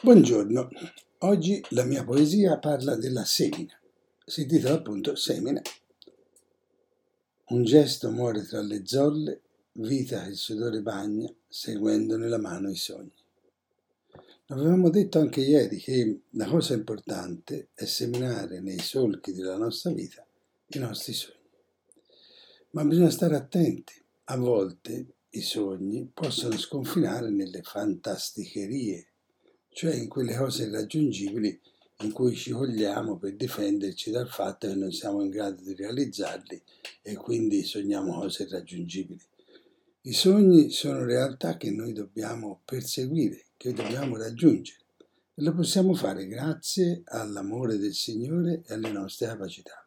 Buongiorno, oggi la mia poesia parla della semina, si intitola appunto Semina. Un gesto muore tra le zolle, vita che il sudore bagna, seguendo nella mano i sogni. Avevamo detto anche ieri che la cosa importante è seminare nei solchi della nostra vita i nostri sogni. Ma bisogna stare attenti, a volte i sogni possono sconfinare nelle fantasticherie cioè in quelle cose irraggiungibili in cui ci vogliamo per difenderci dal fatto che non siamo in grado di realizzarli e quindi sogniamo cose irraggiungibili. I sogni sono realtà che noi dobbiamo perseguire, che dobbiamo raggiungere e lo possiamo fare grazie all'amore del Signore e alle nostre capacità.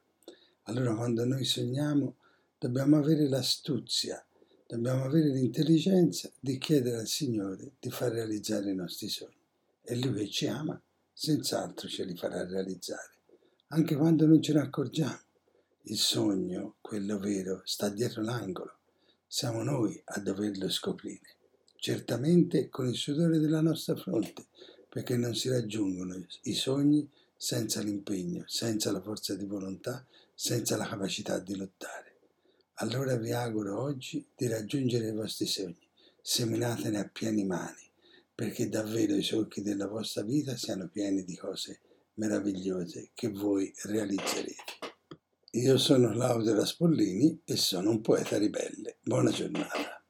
Allora quando noi sogniamo dobbiamo avere l'astuzia, dobbiamo avere l'intelligenza di chiedere al Signore di far realizzare i nostri sogni e lui che ci ama senz'altro ce li farà realizzare, anche quando non ce ne accorgiamo. Il sogno, quello vero, sta dietro l'angolo. Siamo noi a doverlo scoprire, certamente con il sudore della nostra fronte, perché non si raggiungono i sogni senza l'impegno, senza la forza di volontà, senza la capacità di lottare. Allora vi auguro oggi di raggiungere i vostri sogni, seminatene a pieni mani perché davvero i solchi della vostra vita siano pieni di cose meravigliose che voi realizzerete. Io sono Claudio Raspollini e sono un poeta ribelle. Buona giornata.